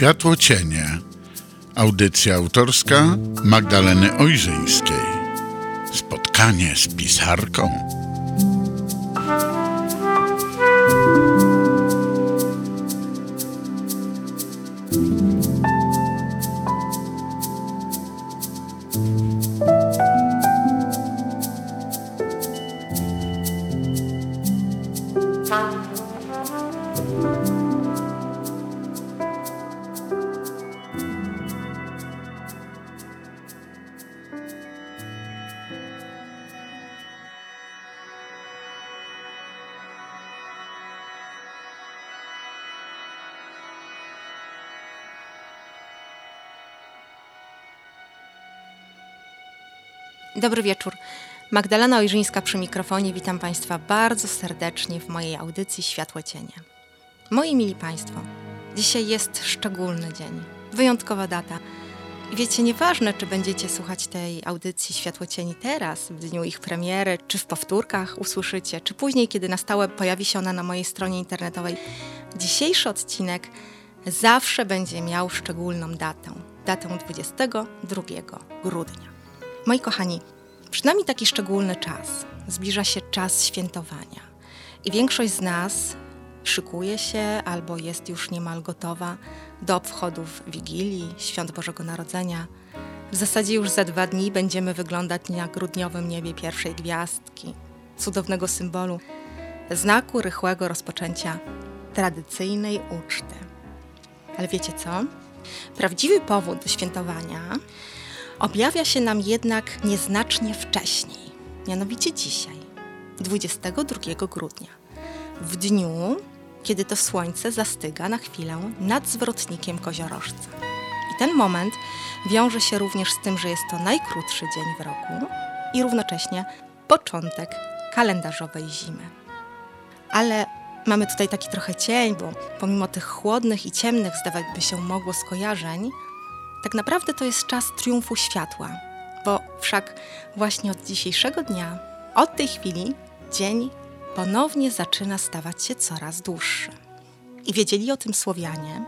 Światło Cienie. Audycja autorska Magdaleny Ojrzyńskiej. Spotkanie z pisarką. Magdalena Ojrzyńska przy mikrofonie. Witam Państwa bardzo serdecznie w mojej audycji Światło Cienie. Moi mili Państwo, dzisiaj jest szczególny dzień, wyjątkowa data. I wiecie, nieważne, czy będziecie słuchać tej audycji Światło Cieni teraz, w dniu ich premiery, czy w powtórkach usłyszycie, czy później, kiedy na stałe pojawi się ona na mojej stronie internetowej. Dzisiejszy odcinek zawsze będzie miał szczególną datę. Datę 22 grudnia. Moi kochani, przed nami taki szczególny czas. Zbliża się czas świętowania. I większość z nas szykuje się albo jest już niemal gotowa do obchodów Wigilii, Świąt Bożego Narodzenia. W zasadzie już za dwa dni będziemy wyglądać na grudniowym niebie pierwszej gwiazdki, cudownego symbolu, znaku rychłego rozpoczęcia tradycyjnej uczty. Ale wiecie co? Prawdziwy powód do świętowania objawia się nam jednak nieznacznie wcześniej, mianowicie dzisiaj, 22 grudnia, w dniu, kiedy to słońce zastyga na chwilę nad zwrotnikiem koziorożca. I ten moment wiąże się również z tym, że jest to najkrótszy dzień w roku i równocześnie początek kalendarzowej zimy. Ale mamy tutaj taki trochę cień, bo pomimo tych chłodnych i ciemnych, zdawać by się mogło skojarzeń, tak naprawdę to jest czas triumfu światła, bo wszak właśnie od dzisiejszego dnia, od tej chwili, dzień ponownie zaczyna stawać się coraz dłuższy. I wiedzieli o tym Słowianie,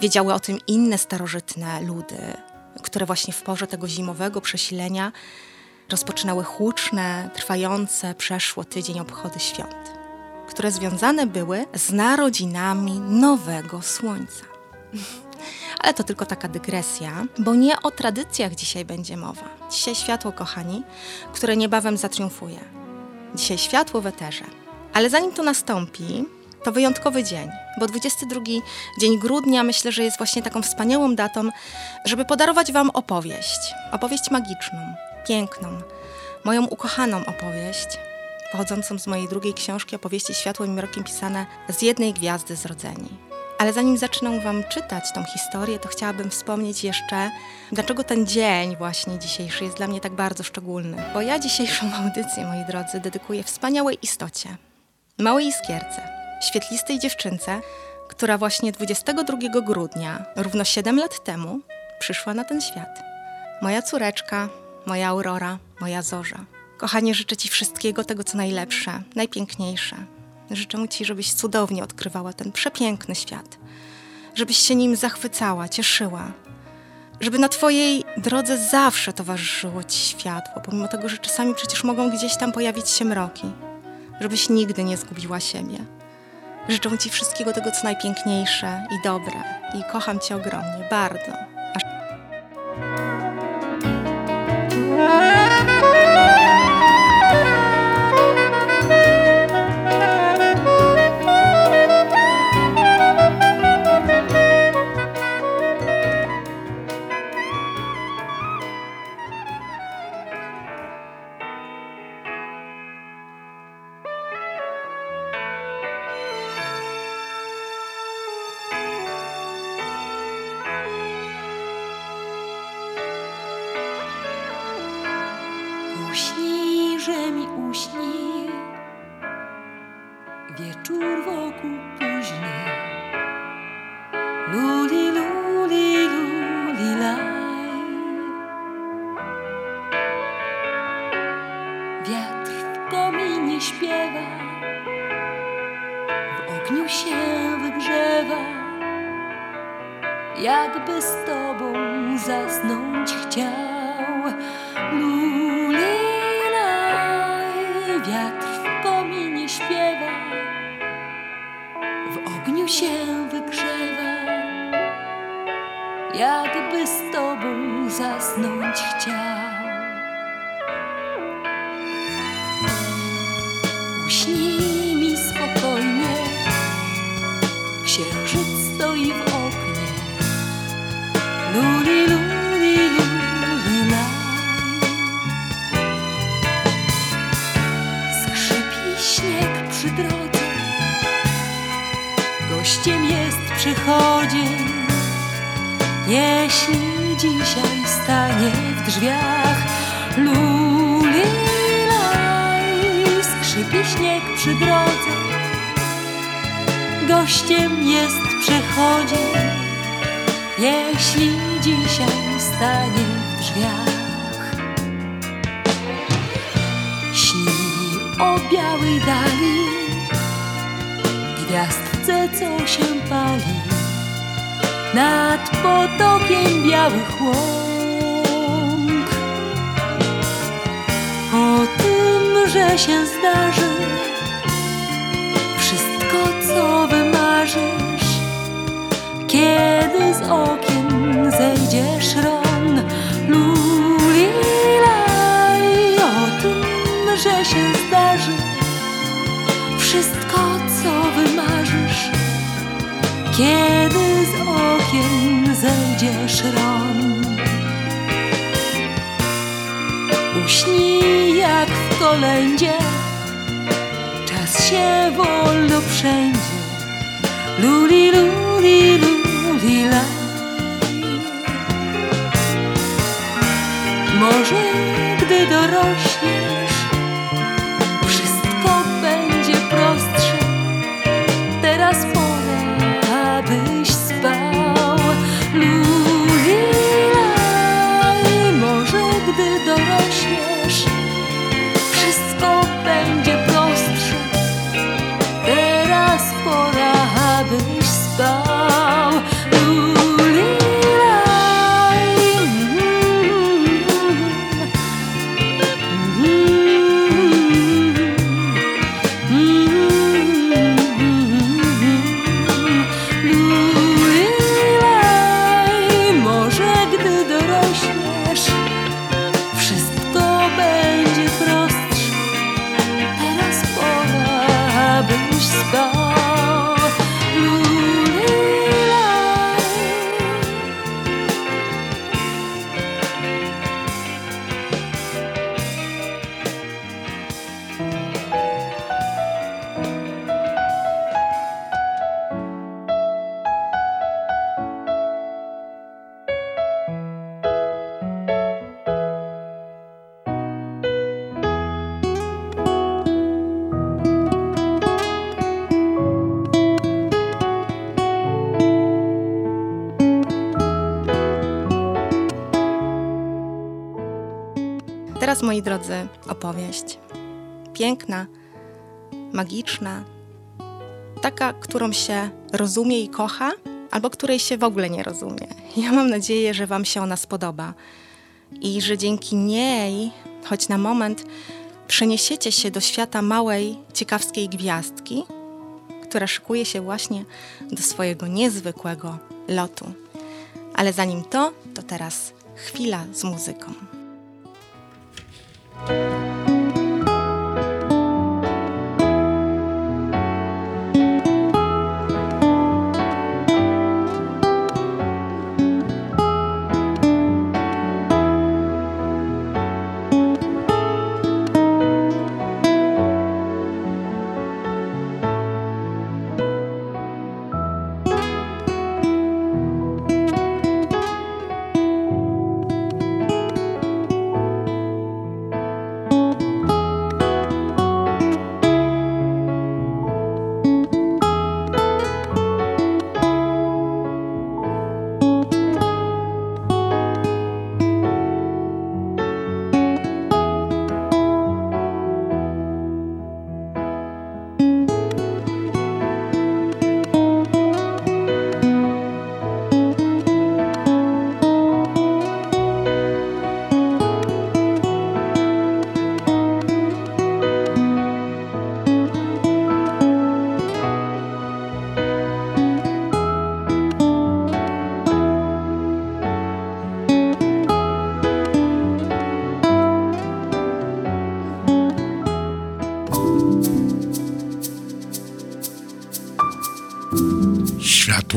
wiedziały o tym inne starożytne ludy, które właśnie w porze tego zimowego przesilenia rozpoczynały huczne, trwające przeszło tydzień obchody świąt, które związane były z narodzinami nowego słońca. Ale to tylko taka dygresja, bo nie o tradycjach dzisiaj będzie mowa. Dzisiaj światło, kochani, które niebawem zatriumfuje. Dzisiaj światło w eterze. Ale zanim to nastąpi, to wyjątkowy dzień, bo 22 dzień grudnia myślę, że jest właśnie taką wspaniałą datą, żeby podarować Wam opowieść. Opowieść magiczną, piękną, moją ukochaną opowieść, pochodzącą z mojej drugiej książki opowieści Światłem i Mrokiem pisane z jednej gwiazdy zrodzeni. Ale zanim zacznę Wam czytać tą historię, to chciałabym wspomnieć jeszcze, dlaczego ten dzień właśnie dzisiejszy jest dla mnie tak bardzo szczególny. Bo ja dzisiejszą audycję, moi drodzy, dedykuję wspaniałej istocie, małej iskierce, świetlistej dziewczynce, która właśnie 22 grudnia, równo 7 lat temu, przyszła na ten świat. Moja córeczka, moja aurora, moja zorza. Kochanie, życzę Ci wszystkiego tego, co najlepsze, najpiękniejsze, Życzę Ci, żebyś cudownie odkrywała ten przepiękny świat, żebyś się nim zachwycała, cieszyła, żeby na Twojej drodze zawsze towarzyszyło Ci światło, pomimo tego, że czasami przecież mogą gdzieś tam pojawić się mroki, żebyś nigdy nie zgubiła siebie. Życzę Ci wszystkiego tego, co najpiękniejsze i dobre i kocham Cię ogromnie, bardzo. Aż... ku pujne. Śnieg przy drodze, gościem jest przychodzień. Jeśli dzisiaj stanie w drzwiach, luli, laj. Skrzypi śnieg przy drodze, gościem jest przechodzień. Jeśli dzisiaj stanie w drzwiach, o białej dali, gwiazdce, co się pali nad potokiem białych łąk. O tym, że się zdarzy wszystko, co wymarzysz, kiedy z okien zejdzie szron. Że się zdarzy wszystko, co wymarzysz, kiedy z okien zejdzie szron. Uśnij jak w kolędzie, czas się wolno wszędzie. Luli, luli, luli, la. Może gdy dorośniesz, pora, drodzy, opowieść. Piękna, magiczna, taka, którą się rozumie i kocha, albo której się w ogóle nie rozumie. Ja mam nadzieję, że Wam się ona spodoba i że dzięki niej, choć na moment, przeniesiecie się do świata małej, ciekawskiej gwiazdki, która szykuje się właśnie do swojego niezwykłego lotu. Ale zanim to, to teraz chwila z muzyką. Światło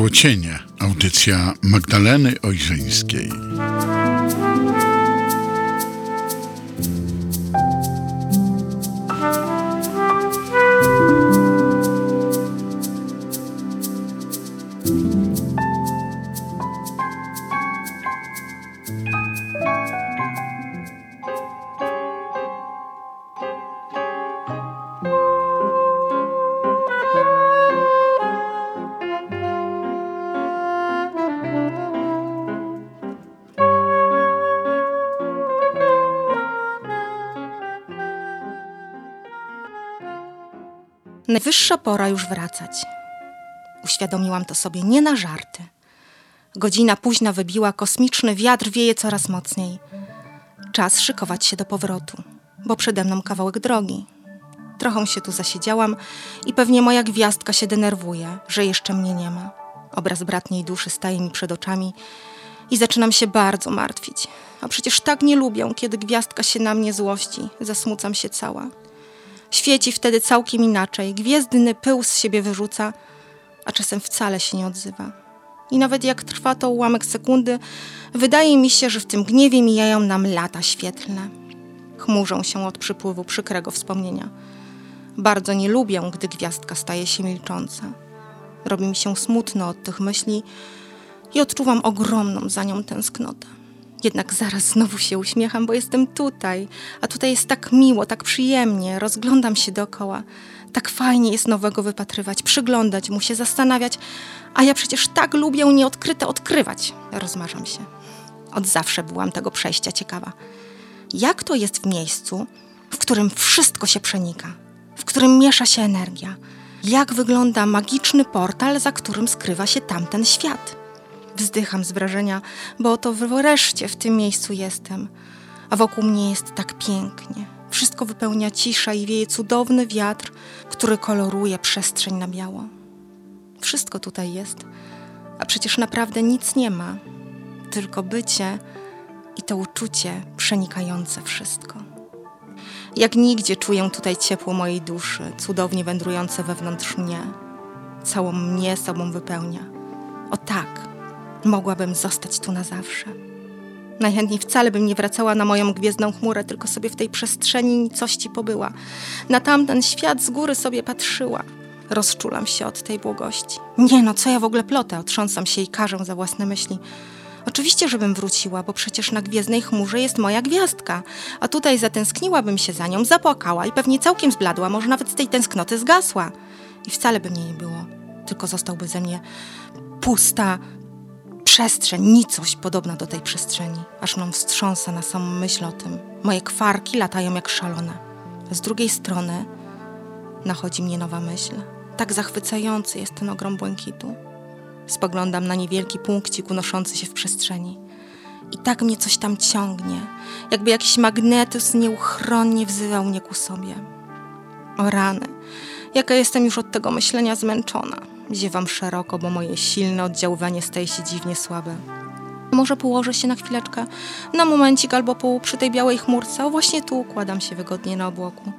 cienia. Audycja Magdaleny Ojrzeńskiej. Najwyższa pora już wracać. Uświadomiłam to sobie nie na żarty. Godzina późna wybiła, kosmiczny wiatr wieje coraz mocniej. Czas szykować się do powrotu, bo przede mną kawałek drogi. Trochę się tu zasiedziałam i pewnie moja gwiazdka się denerwuje, że jeszcze mnie nie ma. Obraz bratniej duszy staje mi przed oczami i zaczynam się bardzo martwić. A przecież tak nie lubię, kiedy gwiazdka się na mnie złości. Zasmucam się cała. Świeci wtedy całkiem inaczej, gwiezdny pył z siebie wyrzuca, a czasem wcale się nie odzywa. I nawet jak trwa to ułamek sekundy, wydaje mi się, że w tym gniewie mijają nam lata świetlne. Chmurzą się od przypływu przykrego wspomnienia. Bardzo nie lubię, gdy gwiazdka staje się milcząca. Robi mi się smutno od tych myśli i odczuwam ogromną za nią tęsknotę. Jednak zaraz znowu się uśmiecham, bo jestem tutaj, a tutaj jest tak miło, tak przyjemnie, rozglądam się dookoła. Tak fajnie jest nowego wypatrywać, przyglądać mu się, zastanawiać, a ja przecież tak lubię nieodkryte odkrywać. Rozmarzam się. Od zawsze byłam tego przejścia ciekawa. Jak to jest w miejscu, w którym wszystko się przenika, w którym miesza się energia? Jak wygląda magiczny portal, za którym skrywa się tamten świat? Wzdycham z wrażenia, bo oto wreszcie w tym miejscu jestem, a wokół mnie jest tak pięknie. Wszystko wypełnia cisza i wieje cudowny wiatr, który koloruje przestrzeń na biało. Wszystko tutaj jest, a przecież naprawdę nic nie ma, tylko bycie i to uczucie przenikające wszystko. Jak nigdzie czuję tutaj ciepło mojej duszy, cudownie wędrujące wewnątrz mnie. Całą mnie sobą wypełnia. O tak, mogłabym zostać tu na zawsze. Najchętniej wcale bym nie wracała na moją gwiezdną chmurę, tylko sobie w tej przestrzeni nicości pobyła. Na tamten świat z góry sobie patrzyła. Rozczulam się od tej błogości. Nie no, co ja w ogóle plotę? Otrząsam się i każę za własne myśli. Oczywiście, żebym wróciła, bo przecież na gwiezdnej chmurze jest moja gwiazdka. A tutaj zatęskniłabym się za nią, zapłakała i pewnie całkiem zbladła, może nawet z tej tęsknoty zgasła. I wcale by mnie nie było, tylko zostałby ze mnie pusta przestrzeń, nicość podobna do tej przestrzeni. Aż mną wstrząsa na samą myśl o tym. Moje kwarki latają jak szalone. Z drugiej strony nachodzi mnie nowa myśl. Tak zachwycający jest ten ogrom błękitu. Spoglądam na niewielki punkcik unoszący się w przestrzeni. I tak mnie coś tam ciągnie, jakby jakiś magnetyzm nieuchronnie wzywał mnie ku sobie. O rany, jaka jestem już od tego myślenia zmęczona. Ziewam szeroko, bo moje silne oddziaływanie staje się dziwnie słabe. Może położę się na chwileczkę, na momencik albo pół przy tej białej chmurce. O, właśnie tu układam się wygodnie na obłoku.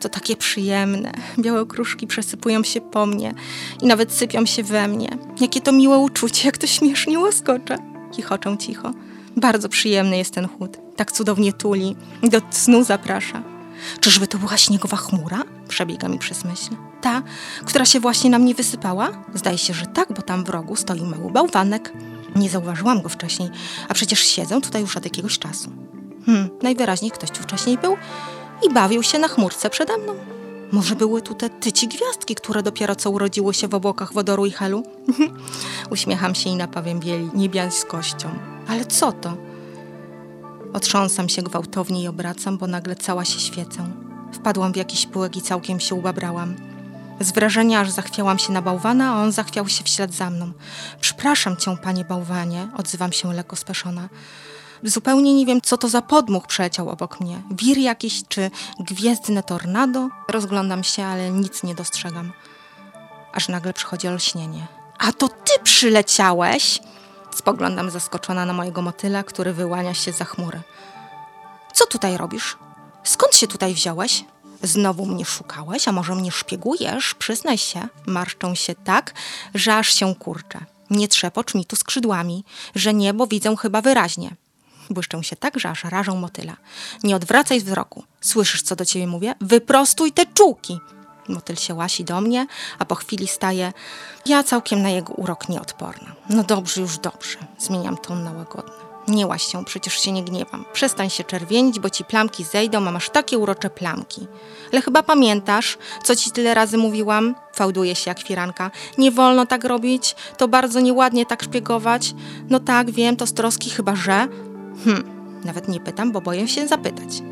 To takie przyjemne. Białe kruszki przesypują się po mnie i nawet sypią się we mnie. Jakie to miłe uczucie, jak to śmiesznie łaskocze. Chichoczą cicho. Bardzo przyjemny jest ten chód. Tak cudownie tuli. Do snu zaprasza. Czyżby to była śniegowa chmura? Przebiega mi przez myśl. Ta, która się właśnie na mnie wysypała? Zdaje się, że tak, bo tam w rogu stoi mały bałwanek. Nie zauważyłam go wcześniej, a przecież siedzę tutaj już od jakiegoś czasu. Hmm, najwyraźniej ktoś tu wcześniej był i bawił się na chmurce przede mną. Może były tu te tyci gwiazdki, które dopiero co urodziły się w obłokach wodoru i helu? Uśmiecham się i napawiem bieli niebiańskością. Ale co to? Otrząsam się gwałtownie i obracam, bo nagle cała się świecę. Wpadłam w jakiś pyłek i całkiem się ubabrałam. Z wrażenia aż zachwiałam się na bałwana, a on zachwiał się w ślad za mną. Przepraszam cię, panie bałwanie, odzywam się lekko speszona. Zupełnie nie wiem, co to za podmuch przeleciał obok mnie. Wir jakiś czy gwiezdne tornado? Rozglądam się, ale nic nie dostrzegam. Aż nagle przychodzi olśnienie. A to ty przyleciałeś? Spoglądam zaskoczona na mojego motyla, który wyłania się za chmury. Co tutaj robisz? Skąd się tutaj wziąłeś? Znowu mnie szukałeś, a może mnie szpiegujesz? Przyznaj się, marszczą się tak, że aż się kurczę. Nie trzepocz mi tu skrzydłami, że niebo widzę chyba wyraźnie. Błyszczą się tak, że aż rażą motyla. Nie odwracaj wzroku. Słyszysz, co do ciebie mówię? Wyprostuj te czułki. Motyl się łasi do mnie, a po chwili staje. Ja całkiem na jego urok nieodporna. No dobrze, już dobrze. Zmieniam ton na łagodny. Nie łaś się, przecież się nie gniewam. Przestań się czerwienić, bo ci plamki zejdą, a masz takie urocze plamki. Ale chyba pamiętasz, co ci tyle razy mówiłam? Fałduje się jak firanka. Nie wolno tak robić, to bardzo nieładnie tak szpiegować. No tak, wiem, to z troski, chyba że... Hm, nawet nie pytam, bo boję się zapytać.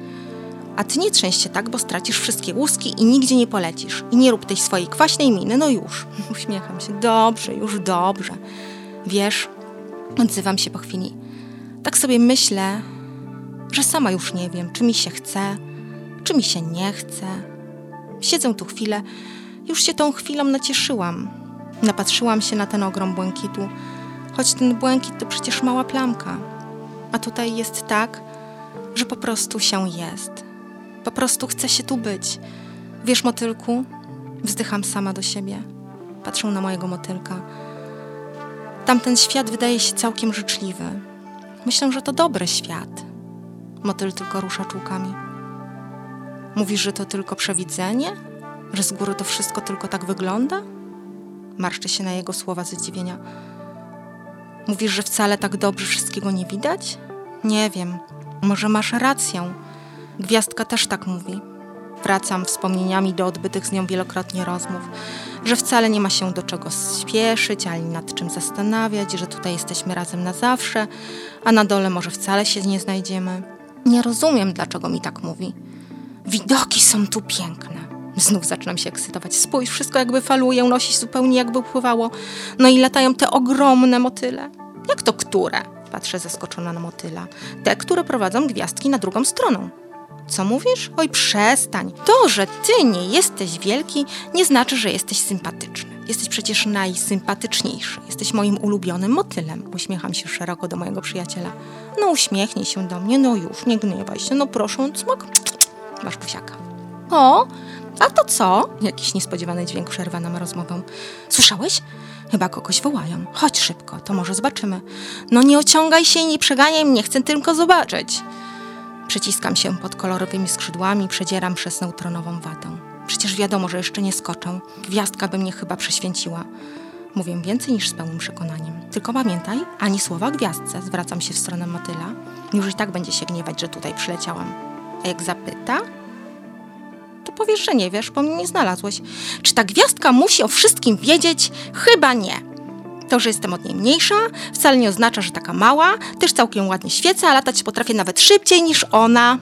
A ty nie trzęś się tak, bo stracisz wszystkie łuski i nigdzie nie polecisz. I nie rób tej swojej kwaśnej miny, no już. Uśmiecham się. Dobrze, już dobrze. Wiesz, odzywam się po chwili. Tak sobie myślę, że sama już nie wiem, czy mi się chce, czy mi się nie chce. Siedzę tu chwilę, już się tą chwilą nacieszyłam. Napatrzyłam się na ten ogrom błękitu, choć ten błękit to przecież mała plamka. A tutaj jest tak, że po prostu się jest. Po prostu chce się tu być. Wiesz, motylku? Wzdycham sama do siebie. Patrzę na mojego motylka. Tamten świat wydaje się całkiem życzliwy. Myślę, że to dobry świat. Motyl tylko rusza czułkami. Mówisz, że to tylko przewidzenie? Że z góry to wszystko tylko tak wygląda? Marszczy się na jego słowa ze zdziwienia. Mówisz, że wcale tak dobrze wszystkiego nie widać? Nie wiem. Może masz rację. Gwiazdka też tak mówi. Wracam wspomnieniami do odbytych z nią wielokrotnie rozmów, że wcale nie ma się do czego spieszyć, ani nad czym zastanawiać, że tutaj jesteśmy razem na zawsze, a na dole może wcale się nie znajdziemy. Nie rozumiem, dlaczego mi tak mówi. Widoki są tu piękne. Znów zaczynam się ekscytować. Spójrz, wszystko jakby faluje, unosi zupełnie jakby upływało. No i latają te ogromne motyle. Jak to które? Patrzę zaskoczona na motyla. Te, które prowadzą gwiazdki na drugą stronę. Co mówisz? Oj, przestań. To, że ty nie jesteś wielki, nie znaczy, że jesteś sympatyczny. Jesteś przecież najsympatyczniejszy. Jesteś moim ulubionym motylem. Uśmiecham się szeroko do mojego przyjaciela. No uśmiechnij się do mnie, no już, nie gniewaj się, no proszę, smok. Masz pusiaka. O, a to co? Jakiś niespodziewany dźwięk przerwa nam rozmowę. Słyszałeś? Chyba kogoś wołają. Chodź szybko, to może zobaczymy. No nie ociągaj się i nie przeganiaj mnie, chcę tylko zobaczyć. Przyciskam się pod kolorowymi skrzydłami, przedzieram przez neutronową watę. Przecież wiadomo, że jeszcze nie skoczę. Gwiazdka by mnie chyba prześwięciła. Mówię więcej niż z pełnym przekonaniem. Tylko pamiętaj, ani słowa gwiazdce. Zwracam się w stronę motyla. Już i tak będzie się gniewać, że tutaj przyleciałam. A jak zapyta, to powiesz, że nie wiesz, bo mnie nie znalazłeś. Czy ta gwiazdka musi o wszystkim wiedzieć? Chyba nie. To, że jestem od niej mniejsza, wcale nie oznacza, że taka mała. Też całkiem ładnie świecę, a latać potrafię nawet szybciej niż ona.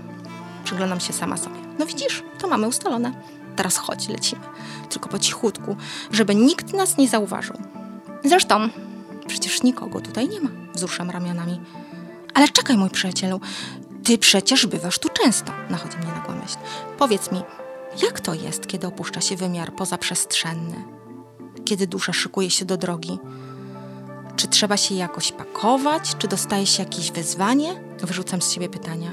Przyglądam się sama sobie. No widzisz, to mamy ustalone. Teraz chodź, lecimy. Tylko po cichutku, żeby nikt nas nie zauważył. Zresztą, przecież nikogo tutaj nie ma. Wzruszam ramionami. Ale czekaj, mój przyjacielu. Ty przecież bywasz tu często. Nachodzi mnie nagła myśl. Powiedz mi, jak to jest, kiedy opuszcza się wymiar pozaprzestrzenny? Kiedy dusza szykuje się do drogi? Czy trzeba się jakoś pakować? Czy dostaje się jakieś wyzwanie? Wyrzucam z siebie pytania.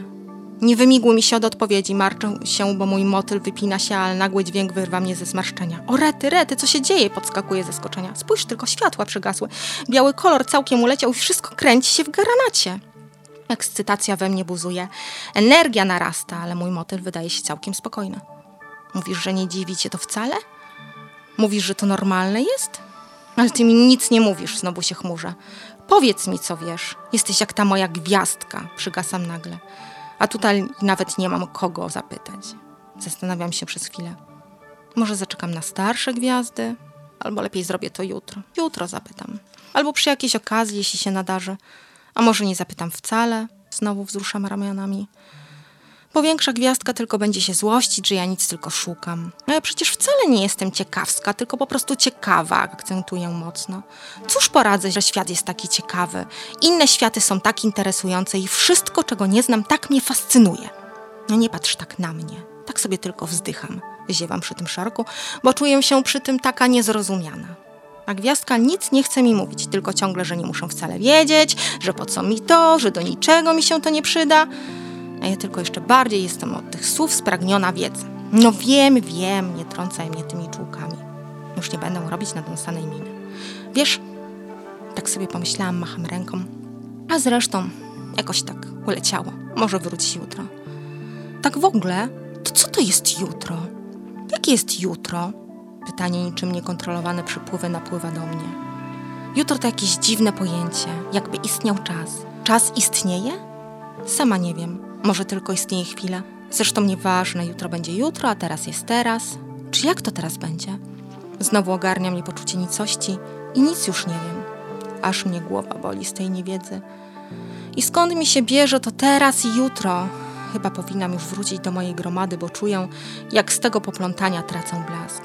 Nie wymigły mi się od odpowiedzi, marczę się, bo mój motyl wypina się, ale nagły dźwięk wyrwa mnie ze zmarszczenia. O rety, rety, co się dzieje? Podskakuje ze zaskoczenia. Spójrz, tylko światła przygasły. Biały kolor całkiem uleciał i wszystko kręci się w granacie. Ekscytacja we mnie buzuje. Energia narasta, ale mój motyl wydaje się całkiem spokojny. Mówisz, że nie dziwi cię to wcale? Mówisz, że to normalne jest? Ale ty mi nic nie mówisz, znowu się chmurzę. Powiedz mi, co wiesz. Jesteś jak ta moja gwiazdka, przygasam nagle. A tutaj nawet nie mam kogo zapytać. Zastanawiam się przez chwilę. Może zaczekam na starsze gwiazdy? Albo lepiej zrobię to jutro. Jutro zapytam. Albo przy jakiejś okazji, jeśli się nadarzy. A może nie zapytam wcale? Znowu wzruszam ramionami. Powiększa gwiazdka tylko będzie się złościć, że ja nic tylko szukam. A ja przecież wcale nie jestem ciekawska, tylko po prostu ciekawa, akcentuję mocno. Cóż poradzę, że świat jest taki ciekawy. Inne światy są tak interesujące i wszystko, czego nie znam, tak mnie fascynuje. No nie patrz tak na mnie. Tak sobie tylko wzdycham. Ziewam przy tym szarku, bo czuję się przy tym taka niezrozumiana. A gwiazdka nic nie chce mi mówić, tylko ciągle, że nie muszę wcale wiedzieć, że po co mi to, że do niczego mi się to nie przyda. A ja tylko jeszcze bardziej jestem od tych słów spragniona wiedzy. No wiem, wiem, nie trącaj mnie tymi czułkami. Już nie będę robić nadąsanej miny. Wiesz, tak sobie pomyślałam, macham ręką. A zresztą, jakoś tak uleciało. Może wróci jutro. Tak w ogóle, to co to jest jutro? Jakie jest jutro? Pytanie niczym niekontrolowane przypływy napływa do mnie. Jutro to jakieś dziwne pojęcie, jakby istniał czas. Czas istnieje? Sama nie wiem. Może tylko istnieje chwila. Zresztą nieważne, jutro będzie jutro, a teraz jest teraz. Czy jak to teraz będzie? Znowu ogarnia mnie poczucie nicości i nic już nie wiem. Aż mnie głowa boli z tej niewiedzy. I skąd mi się bierze to teraz i jutro? Chyba powinnam już wrócić do mojej gromady, bo czuję, jak z tego poplątania tracę blask.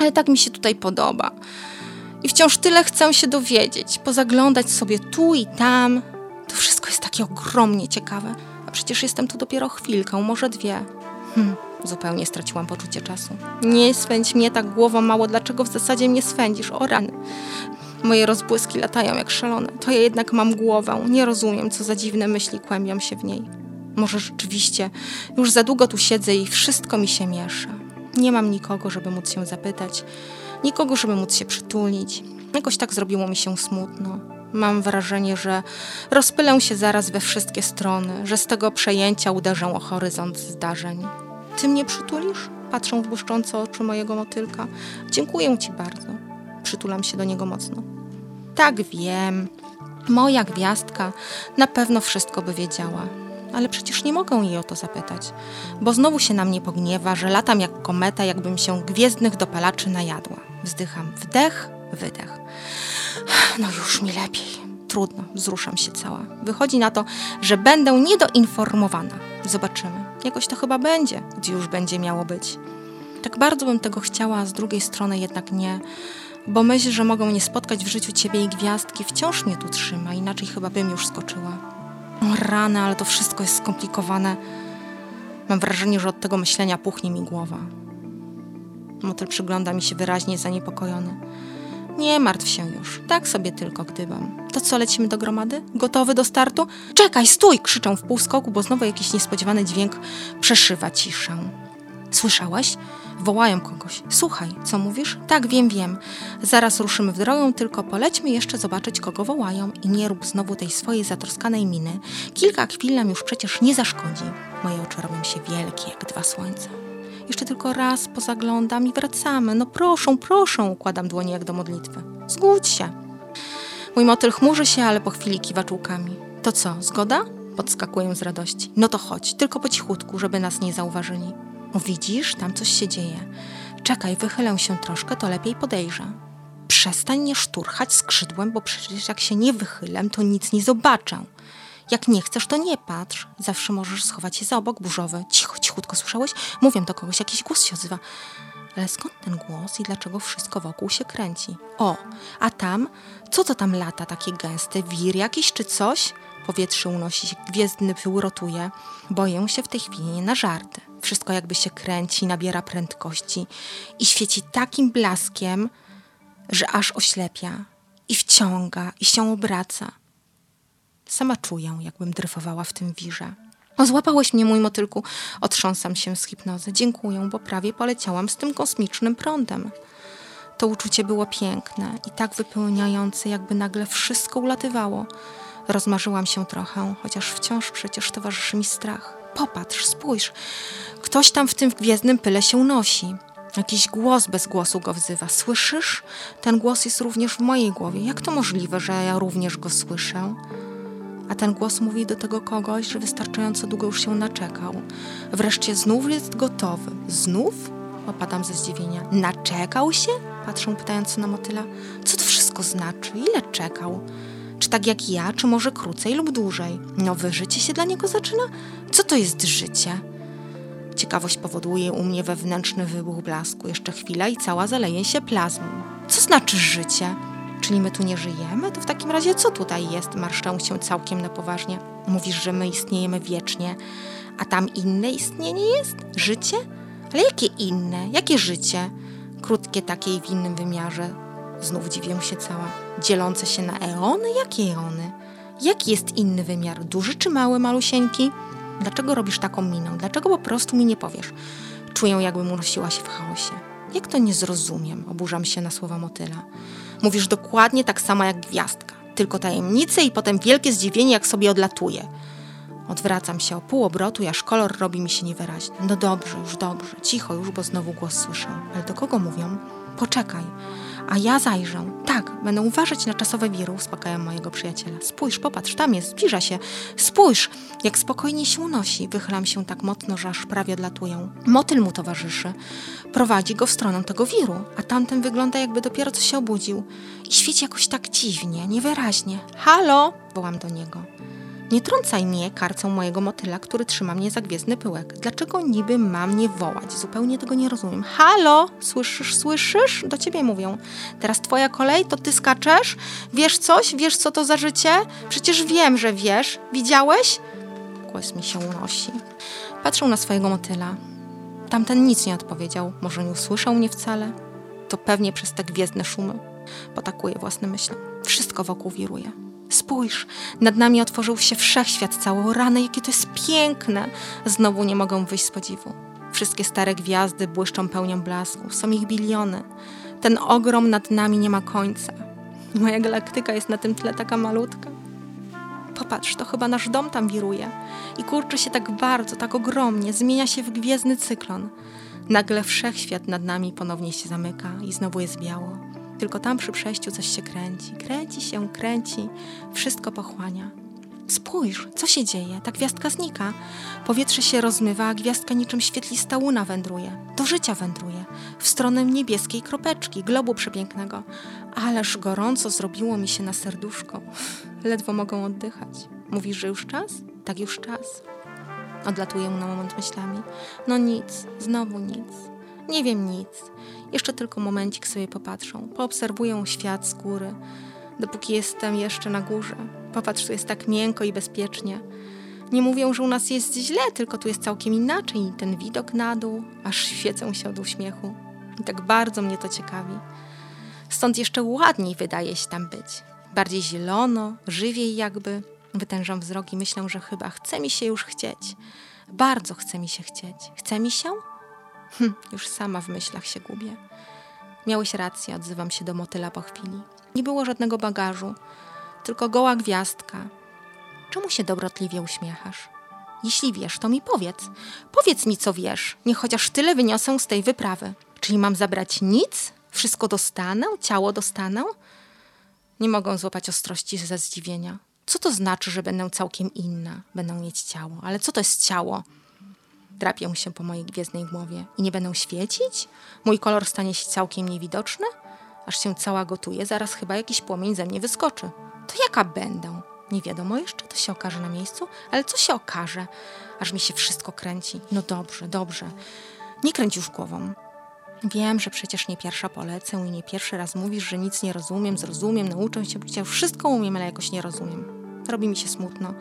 Ale tak mi się tutaj podoba. I wciąż tyle chcę się dowiedzieć, pozaglądać sobie tu i tam. To wszystko jest takie ogromnie ciekawe. A przecież jestem tu dopiero chwilkę, może dwie. Hm, zupełnie straciłam poczucie czasu. Nie swędź mnie tak głową mało, dlaczego w zasadzie mnie swędzisz? O rany. Moje rozbłyski latają jak szalone. To ja jednak mam głowę. Nie rozumiem, co za dziwne myśli kłębią się w niej. Może rzeczywiście już za długo tu siedzę i wszystko mi się miesza. Nie mam nikogo, żeby móc się zapytać, nikogo, żeby móc się przytulić. Jakoś tak zrobiło mi się smutno. Mam wrażenie, że rozpylę się zaraz we wszystkie strony, że z tego przejęcia uderzę o horyzont zdarzeń. Ty mnie przytulisz? Patrzą w błyszczące oczy mojego motylka. Dziękuję ci bardzo. Przytulam się do niego mocno. Tak wiem. Moja gwiazdka na pewno wszystko by wiedziała. Ale przecież nie mogę jej o to zapytać, bo znowu się na mnie pogniewa, że latam jak kometa, jakbym się gwiezdnych dopalaczy najadła. Wzdycham wdech, wydech. No już mi lepiej. Trudno, wzruszam się cała. Wychodzi na to, że będę niedoinformowana. Zobaczymy. Jakoś to chyba będzie, gdzie już będzie miało być. Tak bardzo bym tego chciała, a z drugiej strony jednak nie, bo myśl, że mogą nie spotkać w życiu ciebie i gwiazdki, wciąż mnie tu trzyma, inaczej chyba bym już skoczyła. Rany, ale to wszystko jest skomplikowane. Mam wrażenie, że od tego myślenia puchnie mi głowa. Motyl przygląda mi się wyraźnie zaniepokojony. Nie martw się już, tak sobie tylko gdybam. To co, lecimy do gromady? Gotowy do startu? Czekaj, stój! krzyczą w półskoku, bo znowu jakiś niespodziewany dźwięk przeszywa ciszę. Słyszałeś? Wołają kogoś. Słuchaj, co mówisz? Tak, wiem, wiem. Zaraz ruszymy w drogę, tylko polećmy jeszcze zobaczyć, kogo wołają i nie rób znowu tej swojej zatroskanej miny. Kilka chwil nam już przecież nie zaszkodzi. Moje oczy robią się wielkie, jak dwa słońca. Jeszcze tylko raz pozaglądam i wracamy. No proszę, proszę, układam dłonie jak do modlitwy. Zgódź się. Mój motyl chmurzy się, ale po chwili kiwa czułkami. To co, zgoda? Podskakuję z radości. No to chodź, tylko po cichutku, żeby nas nie zauważyli. O widzisz, tam coś się dzieje. Czekaj, wychylę się troszkę, to lepiej podejrzę. Przestań nie szturchać skrzydłem, bo przecież jak się nie wychylę, to nic nie zobaczę. Jak nie chcesz, to nie patrz. Zawsze możesz schować się za obok burzowy. Cicho, cichutko, słyszałeś? Mówię do kogoś, jakiś głos się odzywa. Ale skąd ten głos i dlaczego wszystko wokół się kręci? O, a tam? Co to tam lata takie gęste? Wir jakiś czy coś? Powietrze unosi się, gwiezdny pył rotuje. Boję się w tej chwili nie na żarty. Wszystko jakby się kręci, nabiera prędkości i świeci takim blaskiem, że aż oślepia i wciąga i się obraca. Sama czuję, jakbym dryfowała w tym wirze. O, złapałeś mnie, mój motylku. Otrząsam się z hipnozy. Dziękuję, bo prawie poleciałam z tym kosmicznym prądem. To uczucie było piękne i tak wypełniające, jakby nagle wszystko ulatywało. Rozmarzyłam się trochę, chociaż wciąż przecież towarzyszy mi strach. Popatrz, spójrz. Ktoś tam w tym gwiezdnym pyle się nosi. Jakiś głos bez głosu go wzywa. Słyszysz? Ten głos jest również w mojej głowie. Jak to możliwe, że ja również go słyszę? A ten głos mówi do tego kogoś, że wystarczająco długo już się naczekał. Wreszcie znów jest gotowy. Znów? Opadam ze zdziwienia. Naczekał się? Patrzą pytająco na motyla. Co to wszystko znaczy? Ile czekał? Czy tak jak ja, czy może krócej lub dłużej? Nowe życie się dla niego zaczyna? Co to jest życie? Ciekawość powoduje u mnie wewnętrzny wybuch blasku. Jeszcze chwila i cała zaleje się plazmą. Co znaczy życie? Czyli my tu nie żyjemy? To w takim razie co tutaj jest? Marszczę się całkiem na poważnie. Mówisz, że my istniejemy wiecznie, a tam inne istnienie jest? Życie? Ale jakie inne? Jakie życie? Krótkie takie i w innym wymiarze. Znów dziwię się cała. Dzielące się na eony? Jakie eony? Jaki jest inny wymiar? Duży czy mały, malusieńki? Dlaczego robisz taką minę? Dlaczego po prostu mi nie powiesz? Czuję, jakbym unosiła się w chaosie. Jak to nie zrozumiem? Oburzam się na słowa motyla. Mówisz dokładnie tak samo jak gwiazdka. Tylko tajemnice i potem wielkie zdziwienie, jak sobie odlatuje. Odwracam się o pół obrotu, aż kolor robi mi się niewyraźny. No dobrze, już dobrze, cicho już, bo znowu głos słyszę. Ale do kogo mówią? Poczekaj, a ja zajrzę. Tak, będę uważać na czasowe wiry, uspokajam mojego przyjaciela. Spójrz, popatrz, tam jest, zbliża się. Spójrz, jak spokojnie się unosi. Wychylam się tak mocno, że aż prawie odlatuję. Motyl mu towarzyszy. Prowadzi go w stronę tego wiru, a tamten wygląda jakby dopiero co się obudził. I świeci jakoś tak dziwnie, niewyraźnie. Halo! Wołam do niego. Nie trącaj mnie karcą mojego motyla, który trzyma mnie za gwiezdny pyłek. Dlaczego niby mam nie wołać? Zupełnie tego nie rozumiem. Halo? Słyszysz, słyszysz? Do ciebie mówią. Teraz twoja kolej, to ty skaczesz? Wiesz coś? Wiesz, co to za życie? Przecież wiem, że wiesz. Widziałeś? Głos mi się unosi. Patrzę na swojego motyla. Tamten nic nie odpowiedział. Może nie usłyszał mnie wcale? To pewnie przez te gwiezdne szumy. Potakuję własne myśli. Wszystko wokół wiruje. Spójrz, nad nami otworzył się wszechświat cały. Rany, jakie to jest piękne! Znowu nie mogą wyjść z podziwu. Wszystkie stare gwiazdy błyszczą pełnią blasku. Są ich biliony. Ten ogrom nad nami nie ma końca. Moja galaktyka jest na tym tle taka malutka. Popatrz, to chyba nasz dom tam wiruje. I kurczy się tak bardzo, tak ogromnie, zmienia się w gwiezdny cyklon. Nagle wszechświat nad nami ponownie się zamyka i znowu jest biało. Tylko tam przy przejściu coś się kręci. Kręci się, kręci, wszystko pochłania. Spójrz, co się dzieje? Ta gwiazdka znika. Powietrze się rozmywa, a gwiazdka niczym świetlista łuna wędruje. Do życia wędruje. W stronę niebieskiej kropeczki, globu przepięknego. Ależ gorąco zrobiło mi się na serduszko. Ledwo mogą oddychać. Mówisz, że już czas? Tak już czas. Odlatuję mu na moment myślami. No nic, znowu nic. Nie wiem nic. Jeszcze tylko momencik sobie popatrzą. Poobserwują świat z góry. Dopóki jestem jeszcze na górze. Popatrz, tu jest tak miękko i bezpiecznie. Nie mówią, że u nas jest źle, tylko tu jest całkiem inaczej. Ten widok na dół, aż świecę się od uśmiechu. I tak bardzo mnie to ciekawi. Stąd jeszcze ładniej wydaje się tam być. Bardziej zielono, żywiej jakby. Wytężam wzrok i myślę, że chyba chce mi się już chcieć. Bardzo chce mi się chcieć. Chce mi się? Hm, już sama w myślach się gubię. Miałeś rację, odzywam się do motyla po chwili. Nie było żadnego bagażu, tylko goła gwiazdka. Czemu się dobrotliwie uśmiechasz? Jeśli wiesz, to mi powiedz. Powiedz mi, co wiesz. Niech chociaż tyle wyniosę z tej wyprawy. Czyli mam zabrać nic? Wszystko dostanę? Ciało dostanę? Nie mogą złapać ostrości ze zdziwienia. Co to znaczy, że będę całkiem inna? Będę mieć ciało. Ale co to jest ciało? Drapię się po mojej gwiezdnej głowie i nie będę świecić? Mój kolor stanie się całkiem niewidoczny? Aż się cała gotuje, zaraz chyba jakiś płomień ze mnie wyskoczy. To jaka będę? Nie wiadomo jeszcze, to się okaże na miejscu, ale co się okaże? Aż mi się wszystko kręci. No dobrze, dobrze. Nie kręć już głową. Wiem, że przecież nie pierwsza polecę i nie pierwszy raz mówisz, że nic nie rozumiem, zrozumiem, nauczę się, przecież wszystko umiem, ale jakoś nie rozumiem. Robi mi się smutno.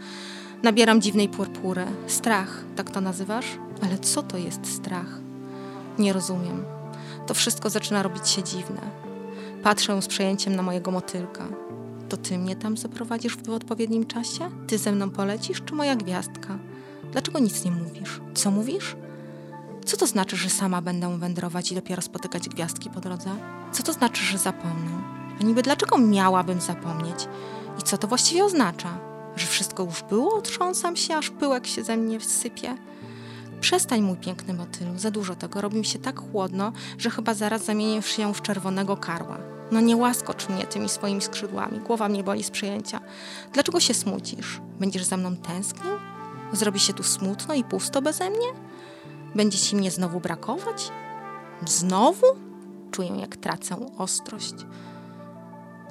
Nabieram dziwnej purpury. Strach, tak to nazywasz? Ale co to jest strach? Nie rozumiem. To wszystko zaczyna robić się dziwne. Patrzę z przejęciem na mojego motylka. To ty mnie tam zaprowadzisz w odpowiednim czasie? Ty ze mną polecisz, czy moja gwiazdka? Dlaczego nic nie mówisz? Co mówisz? Co to znaczy, że sama będę wędrować i dopiero spotykać gwiazdki po drodze? Co to znaczy, że zapomnę? A niby dlaczego miałabym zapomnieć? I co to właściwie oznacza? Że wszystko już było? Otrząsam się, aż pyłek się ze mnie wsypie? Przestań, mój piękny motylu, za dużo tego. Robi mi się tak chłodno, że chyba zaraz zamienię się w czerwonego karła. No nie łaskocz mnie tymi swoimi skrzydłami. Głowa mnie boli z przejęcia. Dlaczego się smucisz? Będziesz za mną tęsknił? Zrobi się tu smutno i pusto beze mnie? Będzie ci mnie znowu brakować? Znowu? Czuję, jak tracę ostrość.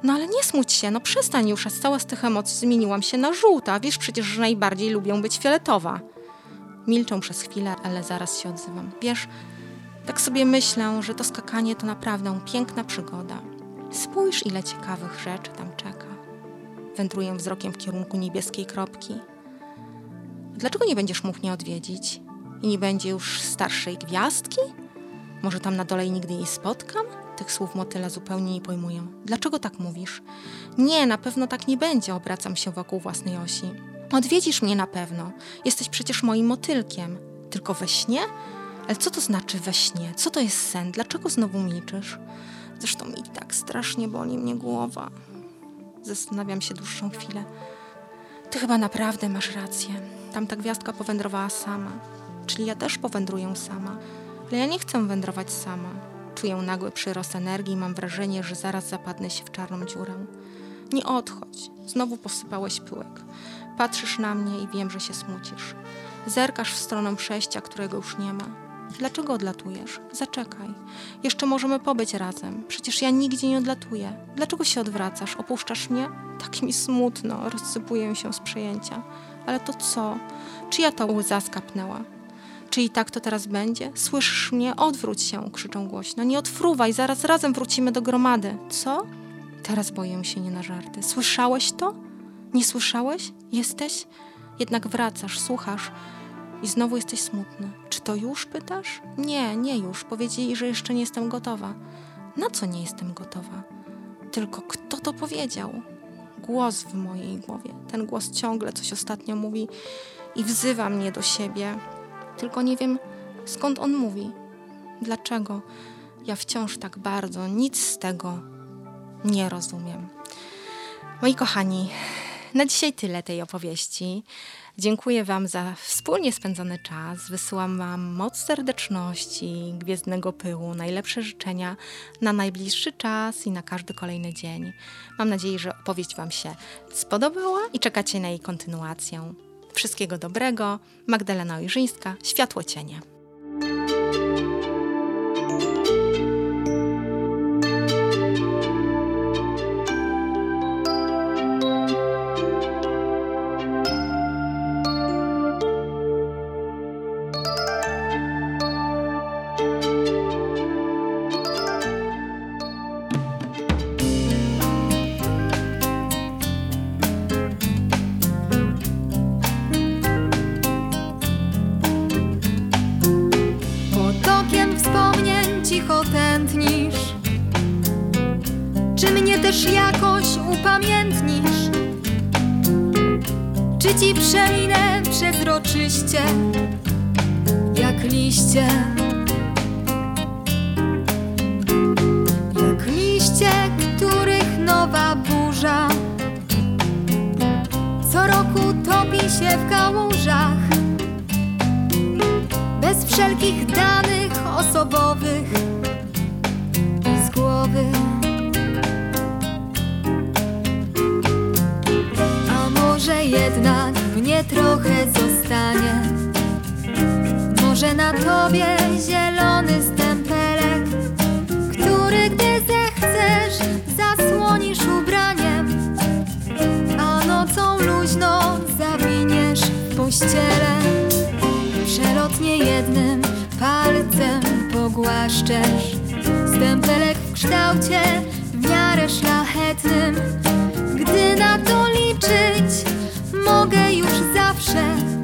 No ale nie smuć się, no przestań już, a cała z tych emocji zmieniłam się na żółta. Wiesz przecież, że najbardziej lubię być fioletowa. Milczą przez chwilę, ale zaraz się odzywam. Wiesz, tak sobie myślę, że to skakanie to naprawdę piękna przygoda. Spójrz, ile ciekawych rzeczy tam czeka. Wędruję wzrokiem w kierunku niebieskiej kropki. Dlaczego nie będziesz mógł mnie odwiedzić? I nie będzie już starszej gwiazdki? Może tam na dole nigdy jej spotkam? Tych słów motyla zupełnie nie pojmuję. Dlaczego tak mówisz? Nie, na pewno tak nie będzie, obracam się wokół własnej osi. Odwiedzisz mnie na pewno. Jesteś przecież moim motylkiem. Tylko we śnie? Ale co to znaczy we śnie? Co to jest sen? Dlaczego znowu milczysz? Zresztą i tak strasznie boli mnie głowa. Zastanawiam się dłuższą chwilę. Ty chyba naprawdę masz rację. Tamta gwiazdka powędrowała sama. Czyli ja też powędruję sama. Ale ja nie chcę wędrować sama. Czuję nagły przyrost energii i mam wrażenie, że zaraz zapadnę się w czarną dziurę. Nie odchodź. Znowu posypałeś pyłek. Patrzysz na mnie i wiem, że się smucisz. Zerkasz w stronę przejścia, którego już nie ma. Dlaczego odlatujesz? Zaczekaj. Jeszcze możemy pobyć razem. Przecież ja nigdzie nie odlatuję. Dlaczego się odwracasz? Opuszczasz mnie? Tak mi smutno. Rozsypuję się z przejęcia. Ale to co? Czyja ta łza skapnęła? Czy i tak to teraz będzie? Słyszysz mnie? Odwróć się, krzyczą głośno. Nie odfruwaj, zaraz razem wrócimy do gromady. Co? Teraz boję się nie na żarty. Słyszałeś to? Nie słyszałeś? Jesteś? Jednak wracasz, słuchasz i znowu jesteś smutny. Czy to już pytasz? Nie, nie już. Powiedzieli, że jeszcze nie jestem gotowa. Na co nie jestem gotowa? Tylko kto to powiedział? Głos w mojej głowie. Ten głos ciągle coś ostatnio mówi i wzywa mnie do siebie. Tylko nie wiem, skąd on mówi. Dlaczego ja wciąż tak bardzo nic z tego nie rozumiem. Moi kochani, na dzisiaj tyle tej opowieści. Dziękuję Wam za wspólnie spędzony czas. Wysyłam Wam moc serdeczności, gwiezdnego pyłu, najlepsze życzenia na najbliższy czas i na każdy kolejny dzień. Mam nadzieję, że opowieść Wam się spodobała i czekacie na jej kontynuację. Wszystkiego dobrego. Magdalena Ojrzyńska, Światło Cienie. Się w kałużach bez wszelkich danych osobowych i z głowy. A może jednak mnie trochę zostanie? Może na tobie zielony stempelek, który gdy zechcesz w pościele. Przelotnie jednym palcem pogłaszczesz Stempelek w kształcie w miarę szlachetnym Gdy na to liczyć mogę już zawsze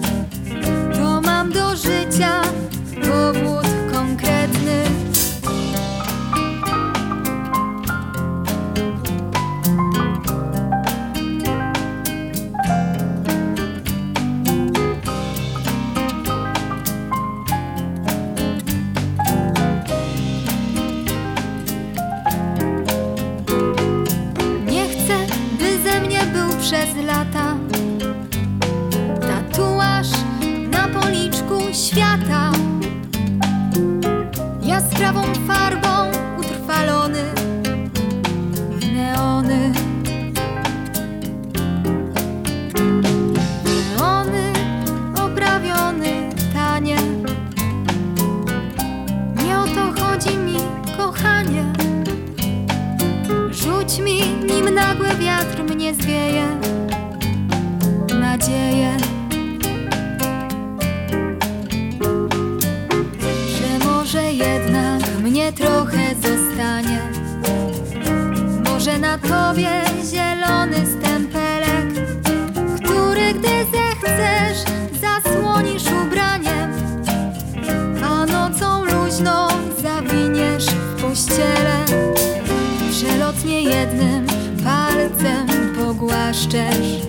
pogłaszczesz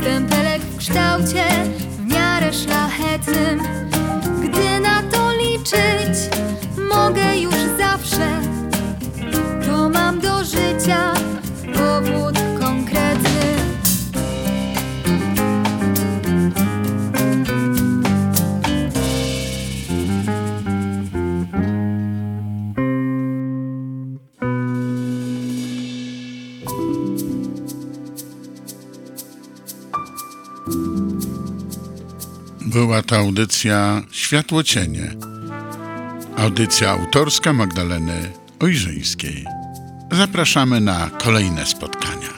Stempelek w kształcie w miarę szlachetnym. Gdy na to liczyć Była to audycja Światło Cienie. Audycja autorska Magdaleny Ojrzyńskiej. Zapraszamy na kolejne spotkania.